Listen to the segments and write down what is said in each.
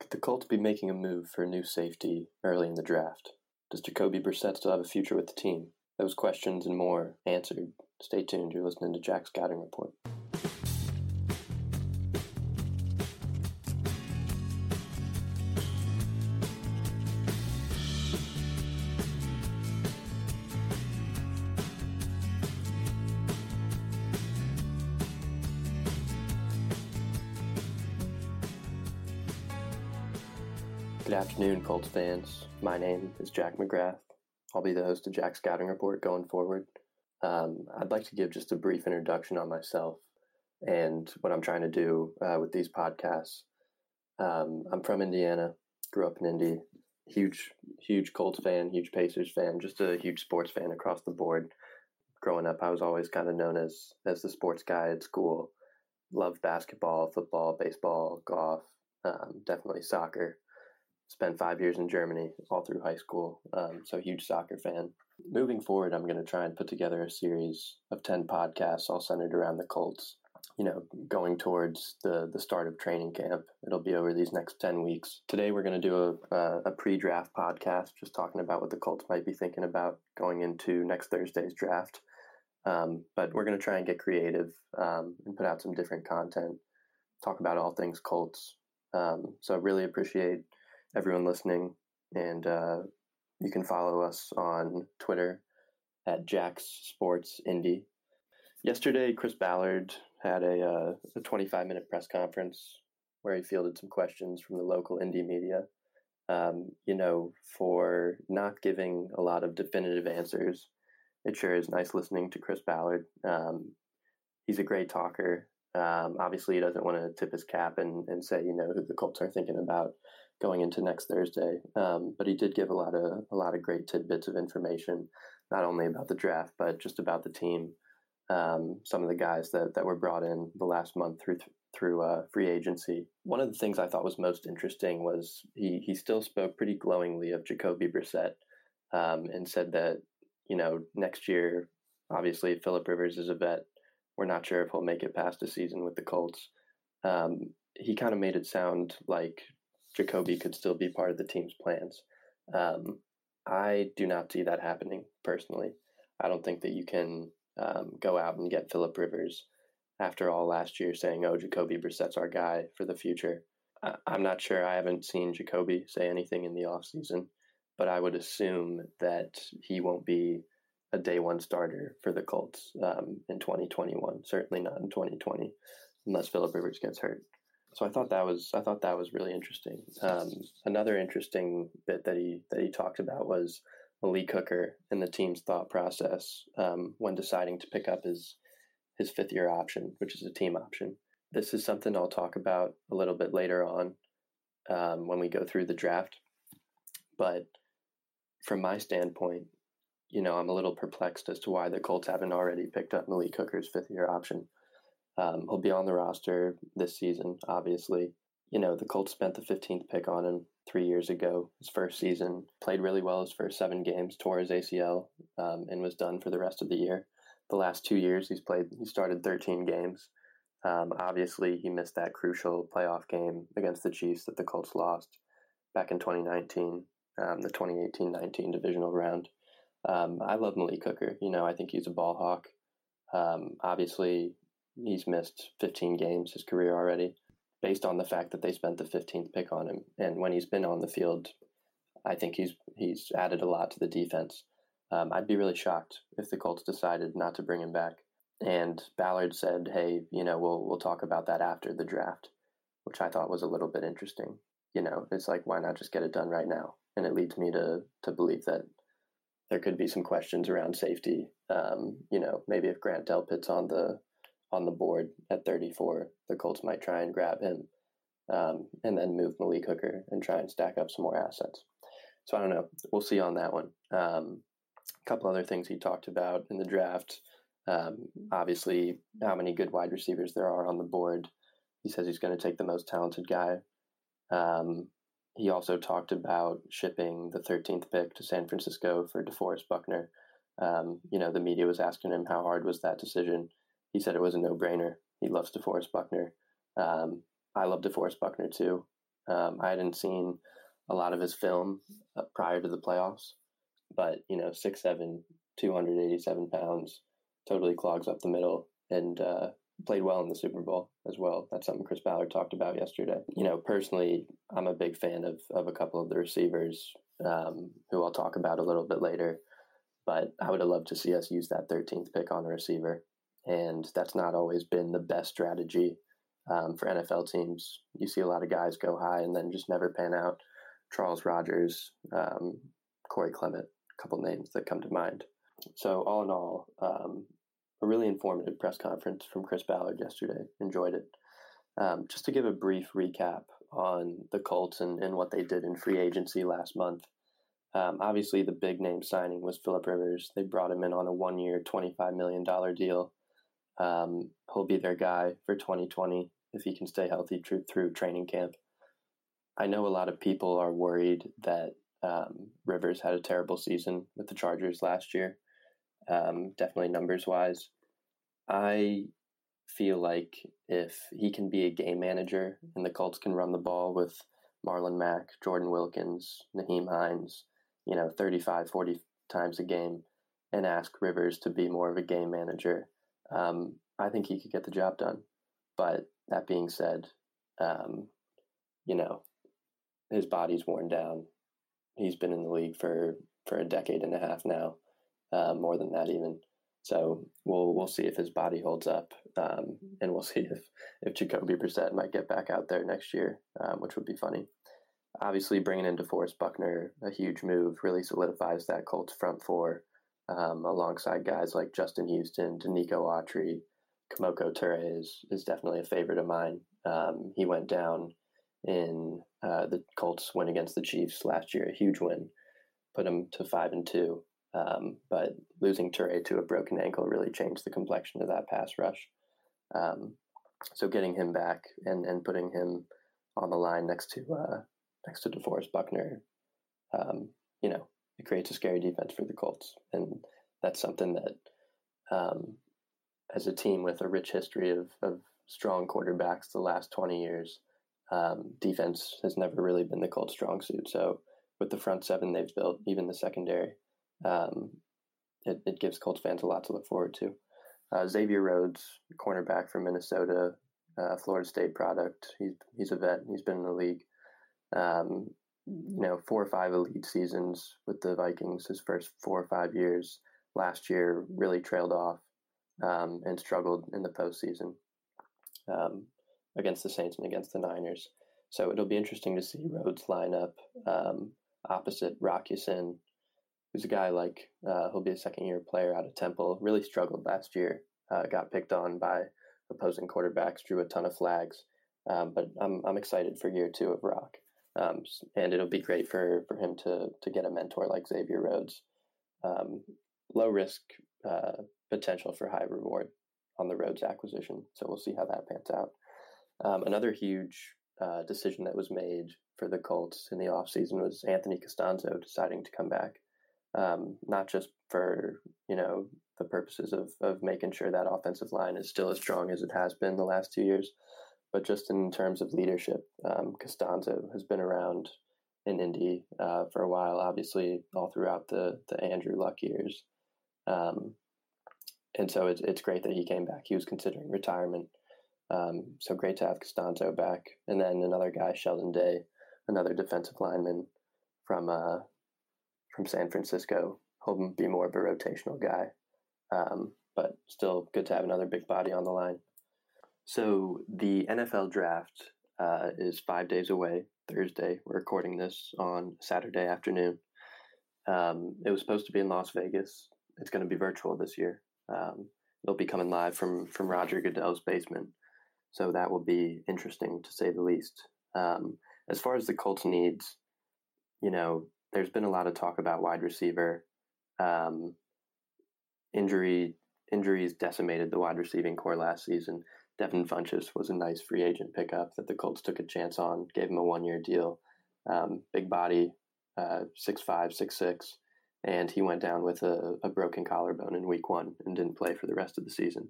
Could the Colts be making a move for a new safety early in the draft? Does Jacoby Brissett still have a future with the team? Those questions and more answered. Stay tuned. You're listening to Jack Scouting Report. Afternoon, Colts fans. My name is Jack McGrath. I'll be the host of Jack's Scouting Report going forward. Um, I'd like to give just a brief introduction on myself and what I'm trying to do uh, with these podcasts. Um, I'm from Indiana, grew up in Indy, huge, huge Colts fan, huge Pacers fan, just a huge sports fan across the board. Growing up, I was always kind of known as as the sports guy at school. Loved basketball, football, baseball, golf, um, definitely soccer spent five years in Germany all through high school. Um, so huge soccer fan. Moving forward, I'm going to try and put together a series of 10 podcasts all centered around the Colts. You know, going towards the, the start of training camp. It'll be over these next 10 weeks. Today, we're going to do a, a, a pre draft podcast, just talking about what the Colts might be thinking about going into next Thursday's draft. Um, but we're going to try and get creative um, and put out some different content, talk about all things Colts. Um, so, I really appreciate everyone listening. And uh, you can follow us on Twitter at Jack's Sports Indy. Yesterday, Chris Ballard had a, uh, a 25 minute press conference where he fielded some questions from the local Indy media. Um, you know, for not giving a lot of definitive answers, it sure is nice listening to Chris Ballard. Um, he's a great talker. Um, obviously, he doesn't want to tip his cap and, and say, you know, who the Colts are thinking about going into next Thursday. Um, but he did give a lot of a lot of great tidbits of information, not only about the draft, but just about the team. Um, some of the guys that, that were brought in the last month through through uh, free agency. One of the things I thought was most interesting was he he still spoke pretty glowingly of Jacoby Brissett um, and said that you know next year, obviously Philip Rivers is a vet we're not sure if he'll make it past the season with the Colts. Um, he kind of made it sound like Jacoby could still be part of the team's plans. Um, I do not see that happening personally. I don't think that you can um, go out and get Philip Rivers after all last year saying, "Oh, Jacoby Brissett's our guy for the future." I- I'm not sure. I haven't seen Jacoby say anything in the offseason, but I would assume that he won't be a day one starter for the Colts um, in 2021. Certainly not in 2020, unless Philip Rivers gets hurt. So I thought that was I thought that was really interesting. Um, another interesting bit that he that he talked about was Malik Hooker and the team's thought process um, when deciding to pick up his his fifth year option, which is a team option. This is something I'll talk about a little bit later on um, when we go through the draft. But from my standpoint, you know, I'm a little perplexed as to why the Colts haven't already picked up Malik Hooker's fifth year option. Um, he'll be on the roster this season, obviously. You know, the Colts spent the 15th pick on him three years ago, his first season. Played really well his first seven games, tore his ACL, um, and was done for the rest of the year. The last two years, he's played, he started 13 games. Um, obviously, he missed that crucial playoff game against the Chiefs that the Colts lost back in 2019, um, the 2018 19 divisional round. Um, I love Malik Hooker. You know, I think he's a ball hawk. Um, obviously, he's missed 15 games his career already, based on the fact that they spent the 15th pick on him. And when he's been on the field, I think he's he's added a lot to the defense. Um, I'd be really shocked if the Colts decided not to bring him back. And Ballard said, "Hey, you know, we'll we'll talk about that after the draft," which I thought was a little bit interesting. You know, it's like why not just get it done right now? And it leads me to to believe that there could be some questions around safety. Um, you know, maybe if Grant Delpit's on the on the board at 34, the Colts might try and grab him um, and then move Malik Hooker and try and stack up some more assets. So I don't know. We'll see on that one. Um, a couple other things he talked about in the draft. Um, obviously, how many good wide receivers there are on the board. He says he's going to take the most talented guy. Um, he also talked about shipping the 13th pick to San Francisco for DeForest Buckner. Um, you know, the media was asking him how hard was that decision. He said it was a no brainer. He loves DeForest Buckner. Um, I love DeForest Buckner too. Um, I hadn't seen a lot of his film uh, prior to the playoffs, but you know, six seven, 287 pounds, totally clogs up the middle, and uh, played well in the Super Bowl as well. That's something Chris Ballard talked about yesterday. You know, personally, I'm a big fan of of a couple of the receivers um, who I'll talk about a little bit later. But I would have loved to see us use that 13th pick on a receiver, and that's not always been the best strategy um, for NFL teams. You see a lot of guys go high and then just never pan out. Charles Rogers, um, Corey Coleman, a couple names that come to mind. So all in all, um, a really informative press conference from Chris Ballard yesterday. Enjoyed it. Um, just to give a brief recap on the Colts and, and what they did in free agency last month. Um, obviously, the big name signing was Philip Rivers. They brought him in on a one year, $25 million deal. Um, he'll be their guy for 2020 if he can stay healthy through, through training camp. I know a lot of people are worried that um, Rivers had a terrible season with the Chargers last year, um, definitely numbers wise. I feel like if he can be a game manager and the Colts can run the ball with Marlon Mack, Jordan Wilkins, Nyheim Hines, you know, 35, 40 times a game and ask Rivers to be more of a game manager, um, I think he could get the job done. But that being said, um, you know, his body's worn down. He's been in the league for, for a decade and a half now, uh, more than that even. So we'll we'll see if his body holds up, um, and we'll see if if Jacoby Brissett might get back out there next year, um, which would be funny. Obviously, bringing in DeForest Buckner, a huge move, really solidifies that Colts front four, um, alongside guys like Justin Houston, Denico Autry, Kemoko Turay is is definitely a favorite of mine. Um, he went down in uh, the Colts win against the Chiefs last year, a huge win, put him to five and two. Um, but losing Turay to a broken ankle really changed the complexion of that pass rush. Um, so getting him back and, and putting him on the line next to uh, next to DeForest Buckner, um, you know, it creates a scary defense for the Colts, and that's something that, um, as a team with a rich history of, of strong quarterbacks the last twenty years, um, defense has never really been the Colts' strong suit. So with the front seven they've built, even the secondary, um, it, it, gives Colts fans a lot to look forward to. Uh, Xavier Rhodes, cornerback from Minnesota, uh, Florida State product. He's he's a vet. He's been in the league. Um, you know, four or five elite seasons with the Vikings. His first four or five years. Last year, really trailed off um, and struggled in the postseason um, against the Saints and against the Niners. So it'll be interesting to see Rhodes line up um, opposite Rock Ya-Sin, who's a guy like uh, he'll be a second year player out of Temple. Really struggled last year. Uh, got picked on by opposing quarterbacks. Drew a ton of flags. Um, but I'm I'm excited for year two of Rock, um, and it'll be great for for him to to get a mentor like Xavier Rhodes. Um, low risk uh, potential for high reward on the Rhodes acquisition. So we'll see how that pans out. Um, another huge uh, decision that was made for the Colts in the offseason was Anthony Castonzo deciding to come back um, not just for you know the purposes of of making sure that offensive line is still as strong as it has been the last two years, but just in terms of leadership. Um, Castonzo has been around in Indy uh, for a while, obviously all throughout the the Andrew Luck years, um, and so it's it's great that he came back. He was considering retirement. Um, so great to have Castonzo back, and then another guy, Sheldon Day, another defensive lineman from uh, from San Francisco. He'll be more of a rotational guy, um, but still good to have another big body on the line. So the NFL draft uh, is five days away. Thursday. We're recording this on Saturday afternoon. Um, it was supposed to be in Las Vegas. It's going to be virtual this year. Um, it'll be coming live from from Roger Goodell's basement, so that will be interesting to say the least. Um, as far as the Colts needs, you know, there's been a lot of talk about wide receiver. Um, injury injuries decimated the wide receiving core last season. Devin Funchess was a nice free agent pickup that the Colts took a chance on, gave him a one year deal. Um, big body, uh, six five, six six, and he went down with a, a broken collarbone in week one and didn't play for the rest of the season.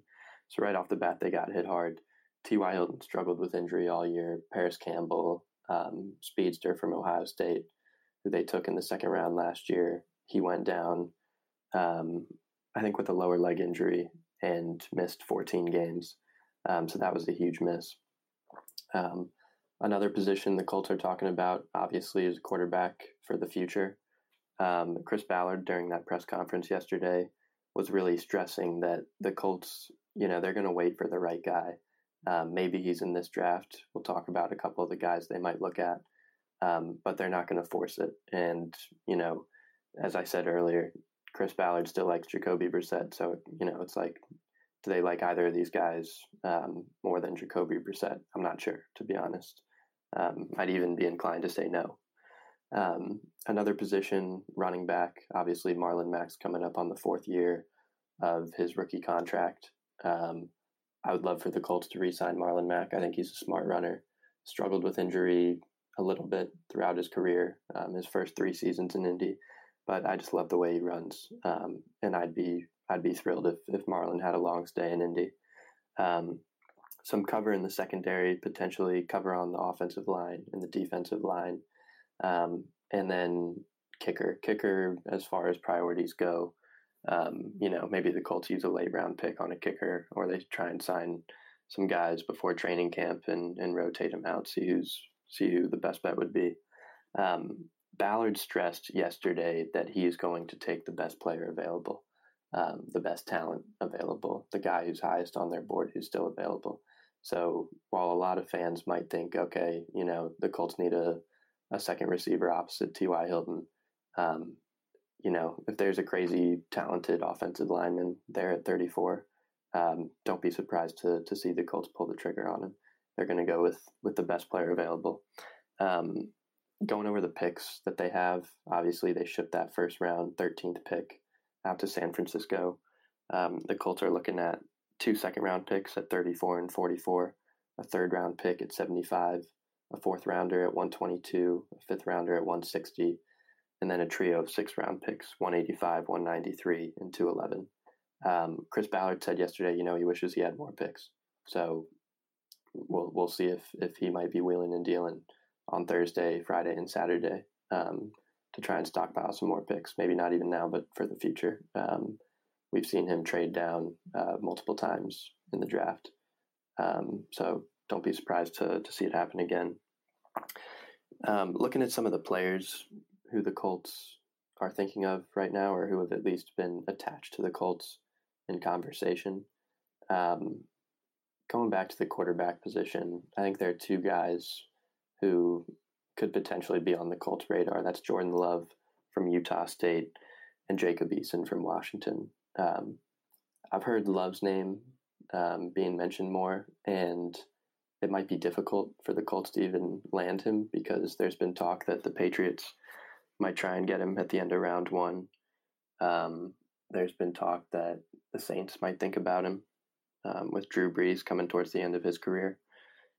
So right off the bat, they got hit hard. T.Y. Hilton struggled with injury all year. Parris Campbell, um, speedster from Ohio State, who they took in the second round last year. He went down, um, I think, with a lower leg injury and missed 14 games. Um, so that was a huge miss. Um, another position the Colts are talking about, obviously, is quarterback for the future. Um, Chris Ballard, during that press conference yesterday, was really stressing that the Colts, you know, they're going to wait for the right guy. Um, maybe he's in this draft. We'll talk about a couple of the guys they might look at, um, but they're not going to force it. And you know, as I said earlier, Chris Ballard still likes Jacoby Brissett, so you know, it's like, do they like either of these guys um, more than Jacoby Brissett? I'm not sure, to be honest. Um, I'd even be inclined to say no. Um, another position, running back. Obviously, Marlon Mack's coming up on the fourth year of his rookie contract. Um, I would love for the Colts to re-sign Marlon Mack. I think he's a smart runner. Struggled with injury a little bit throughout his career, um, his first three seasons in Indy, but I just love the way he runs, um, and I'd be I'd be thrilled if if Marlon had a long stay in Indy. Um, some cover in the secondary, potentially cover on the offensive line and the defensive line, um, and then kicker. Kicker, as far as priorities go, um, you know, maybe the Colts use a late round pick on a kicker, or they try and sign some guys before training camp and, and rotate them out, see who's see who the best bet would be. Um, Ballard stressed yesterday that he is going to take the best player available, um, the best talent available, the guy who's highest on their board who's still available. So while a lot of fans might think, okay, you know, the Colts need a, a second receiver opposite T.Y. Hilton, um, you know, if there's a crazy talented offensive lineman there at 34, um, don't be surprised to to see the Colts pull the trigger on him. They're going to go with with the best player available. Um, going over the picks that they have, obviously they shipped that first round 13th pick out to San Francisco. Um, the Colts are looking at two second round picks at 34 and 44, a third round pick at 75, a fourth rounder at 122, a fifth rounder at 160, and then a trio of six round picks 185, 193, and 211. Um, Chris Ballard said yesterday, you know, he wishes he had more picks. So we'll we'll see if if he might be wheeling and dealing on Thursday, Friday, and Saturday um, to try and stockpile some more picks. Maybe not even now, but for the future. Um, we've seen him trade down uh, multiple times in the draft, um, so don't be surprised to to see it happen again. Um, looking at some of the players who the Colts are thinking of right now, or who have at least been attached to the Colts in conversation. Um, going back to the quarterback position, I think there are two guys who could potentially be on the Colts radar. That's Jordan Love from Utah State and Jacob Eason from Washington. Um, I've heard Love's name um, being mentioned more, and it might be difficult for the Colts to even land him because there's been talk that the Patriots might try and get him at the end of round one. Um, there's been talk that the Saints might think about him um, with Drew Brees coming towards the end of his career.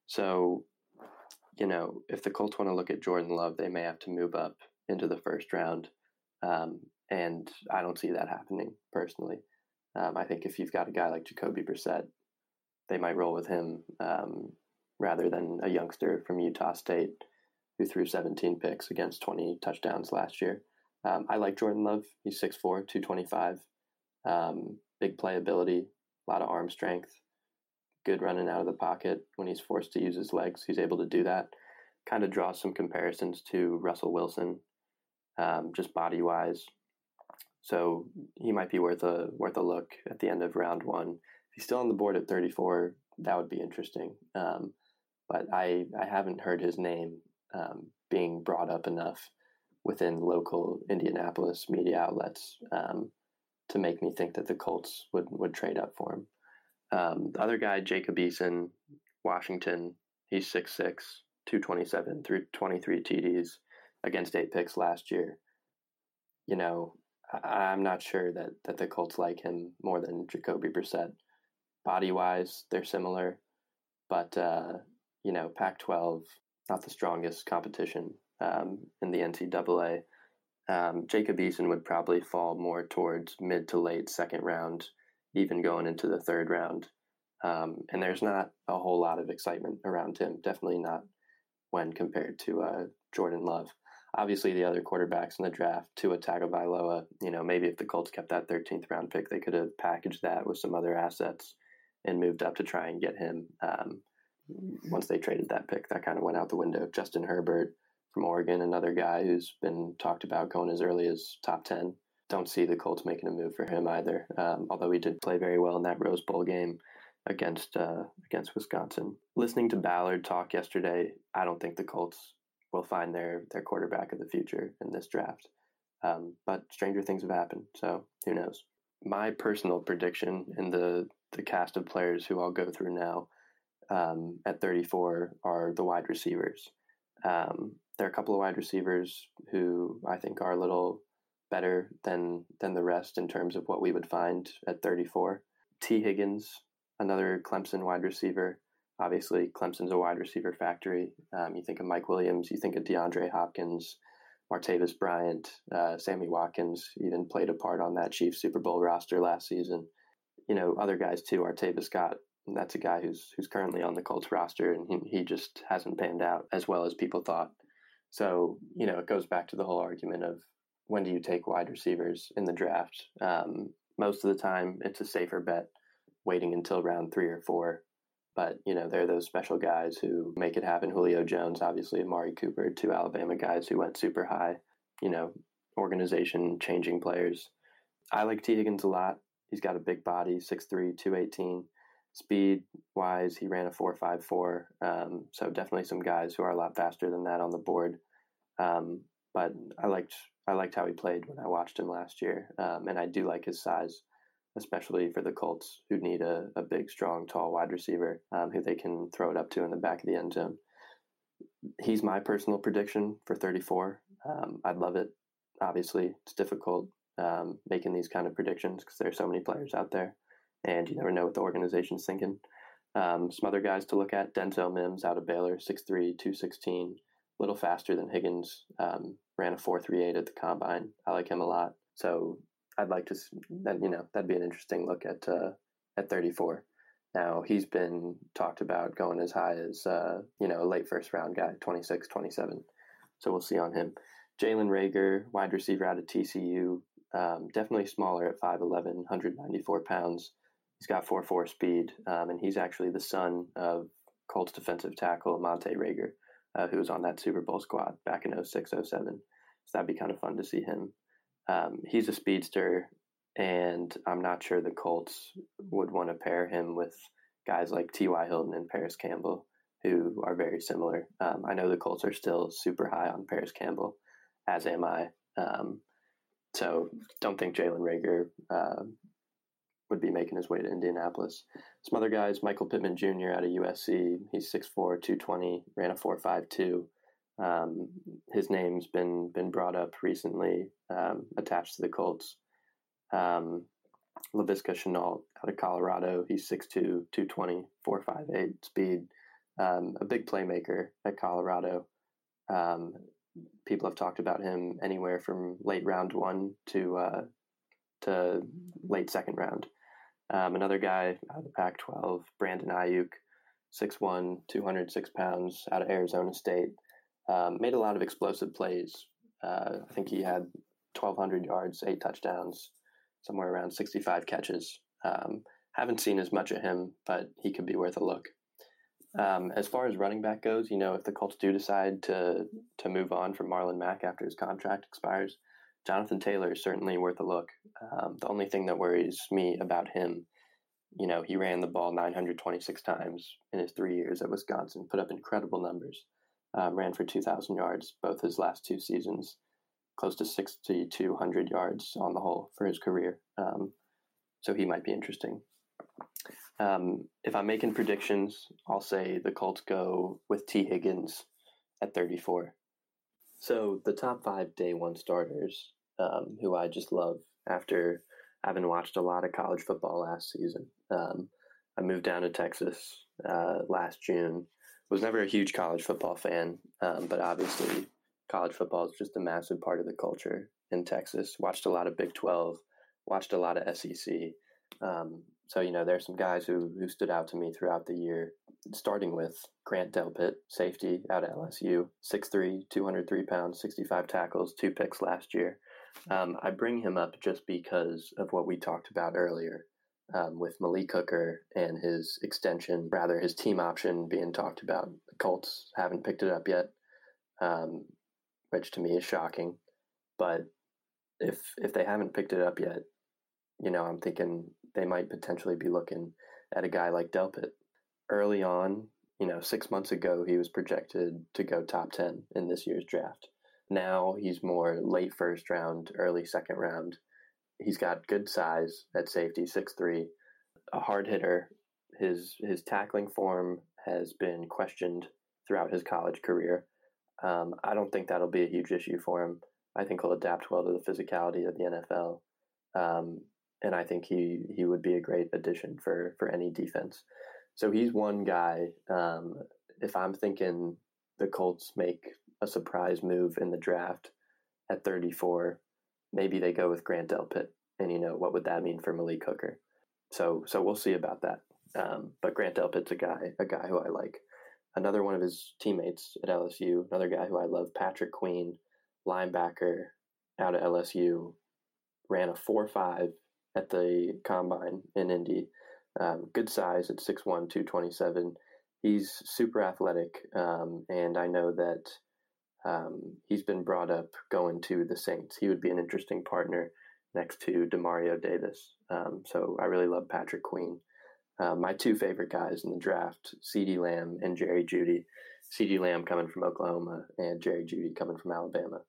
So, you know, if the Colts want to look at Jordan Love, they may have to move up into the first round. Um, and I don't see that happening personally. Um, I think if you've got a guy like Jacoby Brissett, they might roll with him um, rather than a youngster from Utah State who threw 17 picks against 20 touchdowns last year. Um, I like Jordan Love. He's 6'4, 225. Um, big playability, a lot of arm strength, good running out of the pocket when he's forced to use his legs. He's able to do that. Kind of draws some comparisons to Russell Wilson, um, just body wise. So he might be worth a worth a look at the end of round one. If he's still on the board at 34, that would be interesting. Um, but I I haven't heard his name um, being brought up enough within local Indianapolis media outlets um, to make me think that the Colts would, would trade up for him. Um, the other guy, Jacob Eason, Washington, he's 6'6, 227 through 23 TDs against eight picks last year. You know, I, am not sure that, that the Colts like him more than Jacoby Brissett. Body wise, they're similar, but, uh, you know, Pac 12 not the strongest competition um, in the NCAA. Um, Jacob Eason would probably fall more towards mid to late second round, even going into the third round. Um, and there's not a whole lot of excitement around him. Definitely not when compared to uh, Jordan Love. Obviously, the other quarterbacks in the draft, Tua Tagovailoa, you know, maybe if the Colts kept that 13th round pick, they could have packaged that with some other assets and moved up to try and get him. Um, once they traded that pick, that kind of went out the window. Justin Herbert from Oregon, another guy who's been talked about going as early as top 10. Don't see the Colts making a move for him either, um, although he did play very well in that Rose Bowl game against uh, against Wisconsin. Listening to Ballard talk yesterday, I don't think the Colts will find their their quarterback of the future in this draft. Um, but stranger things have happened, so who knows? My personal prediction in the the cast of players who I'll go through now um, at 34 are the wide receivers. Um, there are a couple of wide receivers who I think are a little better than than the rest in terms of what we would find at 34. Tee Higgins, another Clemson wide receiver. Obviously, Clemson's a wide receiver factory. Um, you think of Mike Williams, you think of DeAndre Hopkins, Martavis Bryant, uh, Sammy Watkins even played a part on that Chiefs Super Bowl roster last season. You know, other guys too. Artavis Scott, that's a guy who's who's currently on the Colts roster, and he, he just hasn't panned out as well as people thought. So you know, it goes back to the whole argument of when do you take wide receivers in the draft? Um, most of the time, it's a safer bet waiting until round three or four. But, you know, they're those special guys who make it happen. Julio Jones, obviously, Amari Cooper, two Alabama guys who went super high, you know, organization changing players. I like Tee Higgins a lot. He's got a big body, 6'3, 218. Speed wise, he ran a 4.54. Um, so definitely some guys who are a lot faster than that on the board. Um, but I liked I liked how he played when I watched him last year, um, and I do like his size especially for the Colts, who need a, a big, strong, tall wide receiver um, who they can throw it up to in the back of the end zone. He's my personal prediction for 34. Um, I'd love it. Obviously, it's difficult um, making these kind of predictions because there are so many players out there, and you never know what the organization's thinking. Um, some other guys to look at: Denzel Mims out of Baylor, 6'3", 216, a little faster than Higgins. Um, ran a 4.38 at the combine. I like him a lot. So I'd like to that you know that'd be an interesting look at uh, at 34. Now he's been talked about going as high as uh, you know a late first round guy, 26, 27. So we'll see on him. Jalen Reagor, wide receiver out of TCU, um, definitely smaller at 5'11", 194 pounds. He's got 4'4 speed, um, and he's actually the son of Colts defensive tackle Monte Reagor, uh, who was on that Super Bowl squad back in 06, 07. So that'd be kind of fun to see him um, he's a speedster, and I'm not sure the Colts would want to pair him with guys like T.Y. Hilton and Parris Campbell, who are very similar. Um, I know the Colts are still super high on Parris Campbell, as am I. Um, so don't think Jalen Reagor uh, would be making his way to Indianapolis. Some other guys, Michael Pittman Jr. out of USC. He's 6'4", 220, ran a 4.52. Um, his name's been been brought up recently, um, attached to the Colts. Um, Laviska Shenault out of Colorado. He's 6'2", 220, 4'5'8 speed. Um, a big playmaker at Colorado. Um, people have talked about him anywhere from late round one to uh, to late second round. Um, another guy out of the Pac 12, Brandon Aiyuk, 6'1, 206 pounds, out of Arizona State. Um, made a lot of explosive plays. Uh, I think he had 1,200 yards, eight touchdowns, somewhere around 65 catches. Um, haven't seen as much of him, but he could be worth a look. Um, as far as running back goes, you know, if the Colts do decide to to move on from Marlon Mack after his contract expires, Jonathan Taylor is certainly worth a look. Um, the only thing that worries me about him, you know, he ran the ball 926 times in his three years at Wisconsin, put up incredible numbers um, ran for 2,000 yards both his last two seasons, close to 6,200 yards on the whole for his career. Um, so he might be interesting. Um, if I'm making predictions, I'll say the Colts go with Tee Higgins at 34. So the top five day one starters, um, who I just love after having watched a lot of college football last season. Um, I moved down to Texas uh, last June was never a huge college football fan, um, but obviously college football is just a massive part of the culture in Texas. Watched a lot of Big Twelve, watched a lot of SEC. Um, so you know, there's some guys who who stood out to me throughout the year starting with Grant Delpit, safety out of LSU, 6'3, 203 pounds, 65 tackles, two picks last year. Um, I bring him up just because of what we talked about earlier um, with Malik Hooker and his extension, rather his team option being talked about. The Colts haven't picked it up yet, um, which to me is shocking. But if if they haven't picked it up yet, you know, I'm thinking they might potentially be looking at a guy like Delpit. Early on, you know, six months ago, he was projected to go top 10 in this year's draft. Now he's more late first round, early second round. He's got good size at safety, 6'3, a hard hitter. His, his tackling form has been questioned throughout his college career. Um, I don't think that'll be a huge issue for him. I think he'll adapt well to the physicality of the NFL. Um, and I think he he would be a great addition for for any defense. So he's one guy. Um, if I'm thinking the Colts make a surprise move in the draft at 34, maybe they go with Grant Delpit, and you know what would that mean for Malik Hooker? So so we'll see about that. Um, but Grant Delpit's a guy a guy who I like. Another one of his teammates at LSU, another guy who I love, Patrick Queen, linebacker out of LSU, ran a four five at the combine in Indy. Um, good size at 6'1, 227. He's super athletic, um, and I know that um, he's been brought up going to the Saints. He would be an interesting partner next to Demario Davis. Um, so I really love Patrick Queen. Uh, my two favorite guys in the draft, CeeDee Lamb and Jerry Jeudy. CeeDee Lamb coming from Oklahoma and Jerry Jeudy coming from Alabama.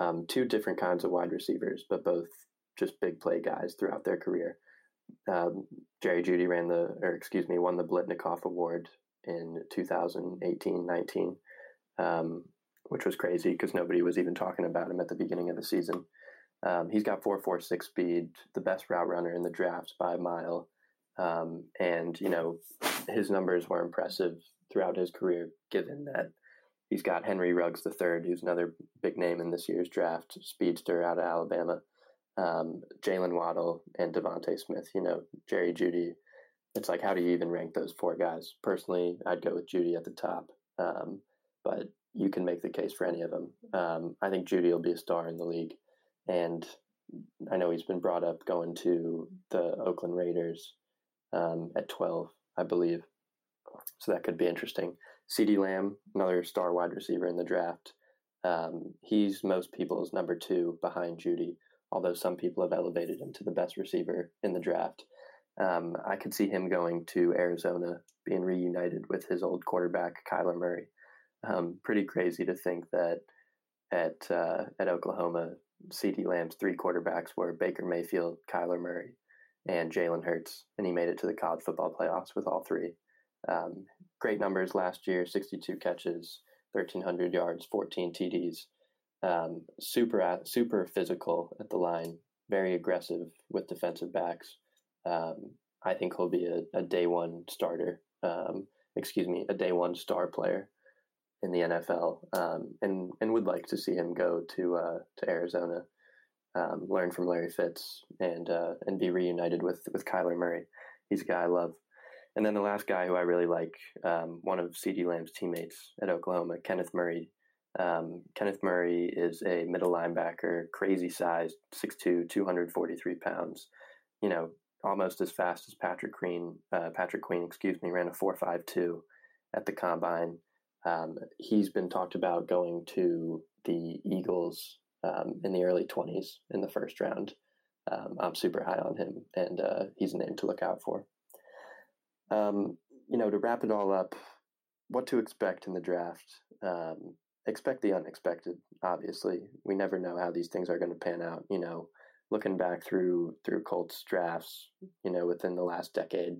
Um, two different kinds of wide receivers, but both just big play guys throughout their career. Um, Jerry Jeudy ran the, or excuse me, won the Biletnikoff Award in 2018-19, um, which was crazy because nobody was even talking about him at the beginning of the season. Um, he's got 4.46 speed, the best route runner in the draft by a mile. Um, and, you know, his numbers were impressive throughout his career, given that he's got Henry Ruggs III, who's another big name in this year's draft, speedster out of Alabama um, Jaylen Waddle and DeVonta Smith. You know, Jerry Jeudy. It's like, how do you even rank those four guys? Personally, I'd go with Jeudy at the top, um, but you can make the case for any of them. Um, I think Jeudy will be a star in the league, and I know he's been brought up going to the Oakland Raiders um, at 12, I believe. So that could be interesting. CeeDee Lamb, another star wide receiver in the draft. Um, he's most people's number two behind Jeudy, although some people have elevated him to the best receiver in the draft. Um, I could see him going to Arizona, being reunited with his old quarterback Kyler Murray. Um, pretty crazy to think that at uh, at Oklahoma, CeeDee Lamb's three quarterbacks were Baker Mayfield, Kyler Murray, and Jalen Hurts, and he made it to the college football playoffs with all three. Um, great numbers last year: 62 catches, 1,300 yards, 14 TDs um, super super physical at the line, very aggressive with defensive backs. Um, I think he'll be a, a day one starter. Um, excuse me, a day one star player in the NFL, um, and and would like to see him go to uh, to Arizona, um, learn from Larry Fitz, and uh, and be reunited with with Kyler Murray. He's a guy I love. And then the last guy who I really like, um, one of CeeDee Lamb's teammates at Oklahoma, Kenneth Murray, um, Kenneth Murray is a middle linebacker, crazy sized, 6'2", 243 pounds. You know, almost as fast as Patrick Queen. Uh, Patrick Queen, excuse me, ran a 4.52 at the combine. Um, he's been talked about going to the Eagles um, in the early 20s in the first round. Um, I'm super high on him, and uh, he's a name to look out for. Um, you know, to wrap it all up, what to expect in the draft. Um, expect the unexpected. Obviously, we never know how these things are going to pan out. You know, looking back through through Colts drafts, you know, within the last decade,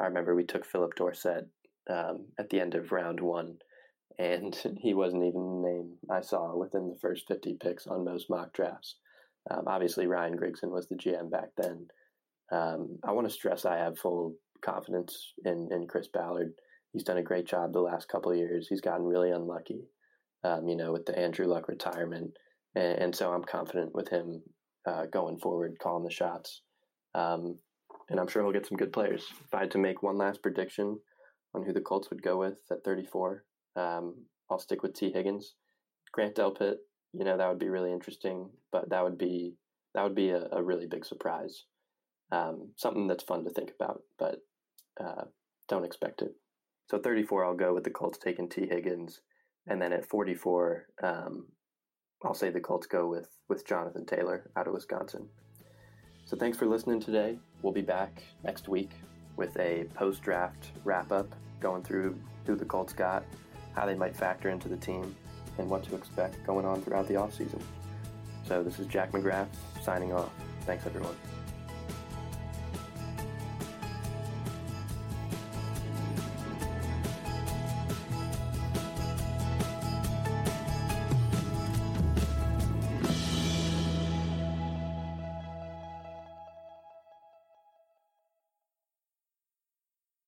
I remember we took Phillip Dorsett um, at the end of round one, and he wasn't even the name I saw within the first fifty picks on most mock drafts. Um, obviously, Ryan Grigson was the GM back then. Um, I want to stress I have full confidence in in Chris Ballard. He's done a great job the last couple of years. He's gotten really unlucky um, you know, with the Andrew Luck retirement. And, and so I'm confident with him uh, going forward, calling the shots. Um, and I'm sure he'll get some good players. If I had to make one last prediction on who the Colts would go with at 34. Um, I'll stick with Tee Higgins. Grant Delpit, you know, that would be really interesting, but that would be that would be a, a really big surprise. Um, something that's fun to think about, but uh, don't expect it. So 34, I'll go with the Colts taking Tee Higgins, and then at 44, um, I'll say the Colts go with with Jonathan Taylor out of Wisconsin. So thanks for listening today. We'll be back next week with a post draft wrap up, going through who the Colts got, how they might factor into the team, and what to expect going on throughout the offseason. So this is Jack McGrath signing off. Thanks everyone.